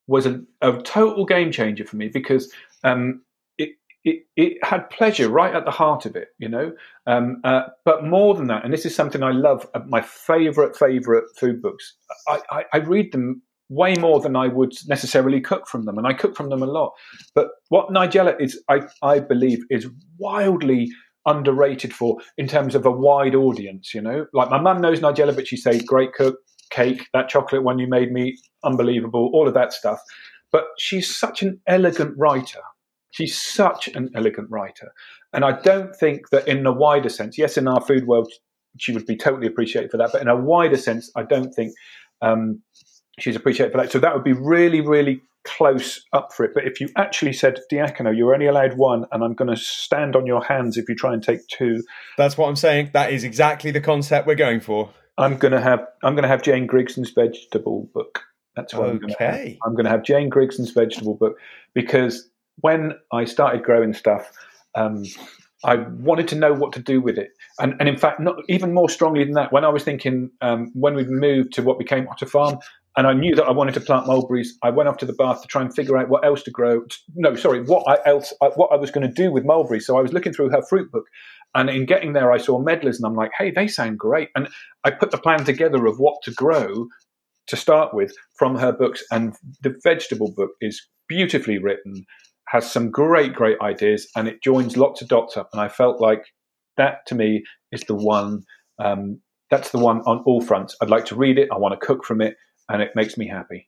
was a, a total game changer for me because um, it, it, it had pleasure right at the heart of it, you know. Um, uh, but more than that, and this is something I love, uh, my favorite, favorite food books, I, I, I read them way more than I would necessarily cook from them, and I cook from them a lot. But what Nigella is, I, I believe, is wildly underrated for in terms of a wide audience. You know, like my mum knows Nigella, but she says great cook, cake, that chocolate one you made me, unbelievable, all of that stuff. But she's such an elegant writer. She's such an elegant writer. And I don't think that in the wider sense, yes, in our food world, she would be totally appreciated for that. But in a wider sense, I don't think um, she's appreciated for that. So that would be really, really close up for it. But if you actually said, Diacono, you're only allowed one, and I'm going to stand on your hands if you try and take two. That's what I'm saying. That is exactly the concept we're going for. I'm going to have I'm to have Jane Grigson's vegetable book. That's what okay. I'm going to have. I'm going to have Jane Grigson's vegetable book because when I started growing stuff, um, I wanted to know what to do with it, and, and in fact, not even more strongly than that. When I was thinking, um, when we moved to what became Otter Farm, and I knew that I wanted to plant mulberries, I went off to the bath to try and figure out what else to grow. No, sorry, what I else what I was going to do with mulberries. So I was looking through her fruit book, and in getting there, I saw medlars, and I'm like, hey, they sound great. And I put the plan together of what to grow to start with from her books. And the vegetable book is beautifully written, has some great, great ideas, and it joins lots of dots up. And I felt like that to me is the one. Um, that's the one on all fronts. I'd like to read it. I want to cook from it, and it makes me happy.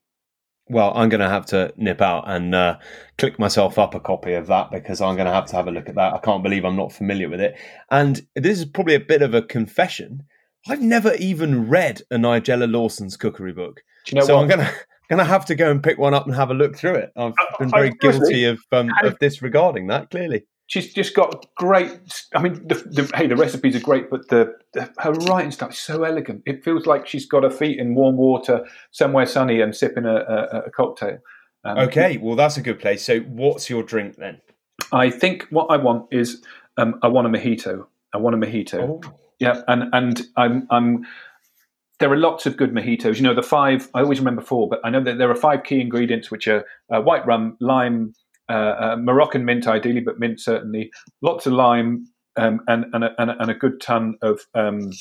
Well, I'm going to have to nip out and uh, click myself up a copy of that because I'm going to have to have a look at that. I can't believe I'm not familiar with it. And this is probably a bit of a confession I've never even read a Nigella Lawson's cookery book. You know so what? I'm gonna gonna have to go and pick one up and have a look through it. I've been very guilty of um, of disregarding that. Clearly, she's just got great. I mean, the, the, hey, the recipes are great, but the, the, her writing stuff is so elegant. It feels like she's got her feet in warm water somewhere sunny and sipping a, a, a cocktail. Um, okay, well that's a good place. So, what's your drink then? I think what I want is um, I want a mojito. I want a mojito. Oh. Yeah, and and I'm I'm there are lots of good mojitos. You know, the five I always remember four, but I know that there are five key ingredients, which are uh, white rum, lime, uh, uh, Moroccan mint, ideally, but mint certainly. Lots of lime um, and and a, and, a, and a, good ton of um,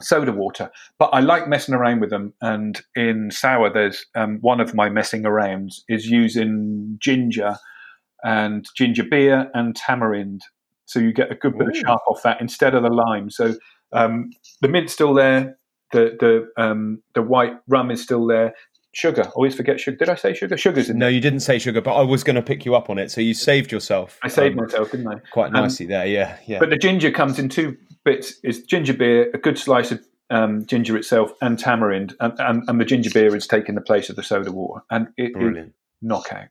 soda water. But I like messing around with them. And in sour, there's um, one of my messing arounds is using ginger and ginger beer and tamarind so you get a good bit Ooh. of sharp off that instead of the lime. So um, the mint's still there, the the um, the white rum is still there. Sugar, always forget sugar. Did I say sugar? Sugar's in No, you didn't say sugar, but I was going to pick you up on it. So you saved yourself. I saved um, myself, didn't I? Quite um, nicely there, yeah, yeah. But the ginger comes in two bits: is ginger beer, a good slice of um, ginger itself, and tamarind, and, and, and, the ginger beer is taking the place of the soda water, and it, Brilliant. knockout.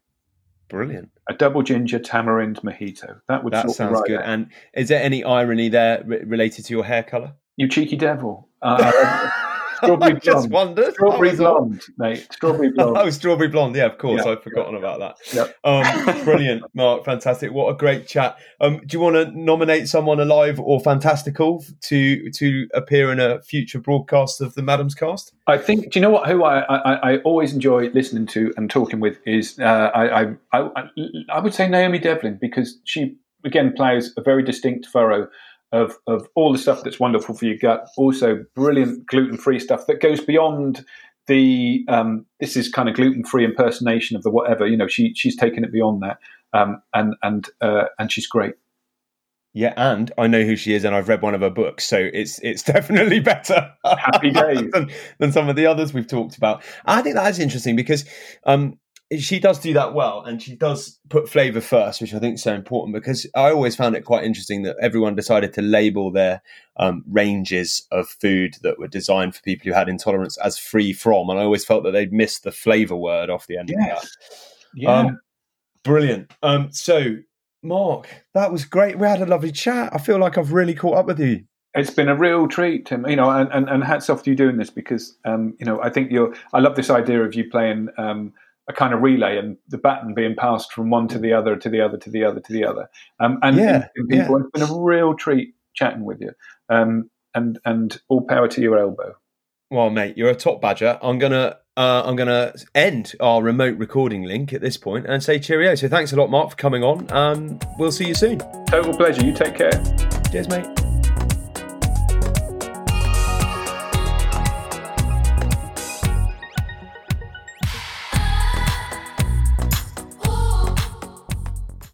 Brilliant. A double ginger tamarind mojito. That would that sounds right good. Out. And is there any irony there related to your hair color? You cheeky devil. Uh, Strawberry just wondered. Strawberry blonde, mate. Strawberry blonde. oh, strawberry blonde. Yeah, of course. Yeah, I've forgotten yeah, about that. Yep. Um, brilliant, Mark. Fantastic. What a great chat. Um, do you want to nominate someone alive or fantastical to to appear in a future broadcast of the Maddams Cast? I think. Do you know what? Who I I, I always enjoy listening to and talking with is uh, I, I I I would say Naomi Devlin because she again plays a very distinct furrow of of all the stuff that's wonderful for your gut. Also, brilliant gluten free stuff that goes beyond the um, this is kind of gluten free impersonation of the whatever. You know, she she's taken it beyond that, um, and and uh, and she's great. Yeah, and I know who she is, and I've read one of her books, so it's it's definitely better. Happy days than, than, some of the others we've talked about. I think that is interesting because um, she does do that well and she does put flavor first which i think is so important because i always found it quite interesting that everyone decided to label their um, ranges of food that were designed for people who had intolerance as free from and i always felt that they'd missed the flavor word off the end yes. of that yeah um, brilliant um, so mark that was great we had a lovely chat i feel like i've really caught up with you it's been a real treat, Tim. You know, and, and, and hats off to you doing this because, um, you know, I think you're. I love this idea of you playing um, a kind of relay and the baton being passed from one to the other to the other to the other to the other. Um, and yeah, in, in people, yeah. it's been a real treat chatting with you. Um, and and all power to your elbow. Well, mate, you're a top badger. I'm gonna uh, I'm gonna end our remote recording link at this point and say cheerio. So thanks a lot, Mark, for coming on. Um, we'll see you soon. Total pleasure. You take care. Cheers, mate.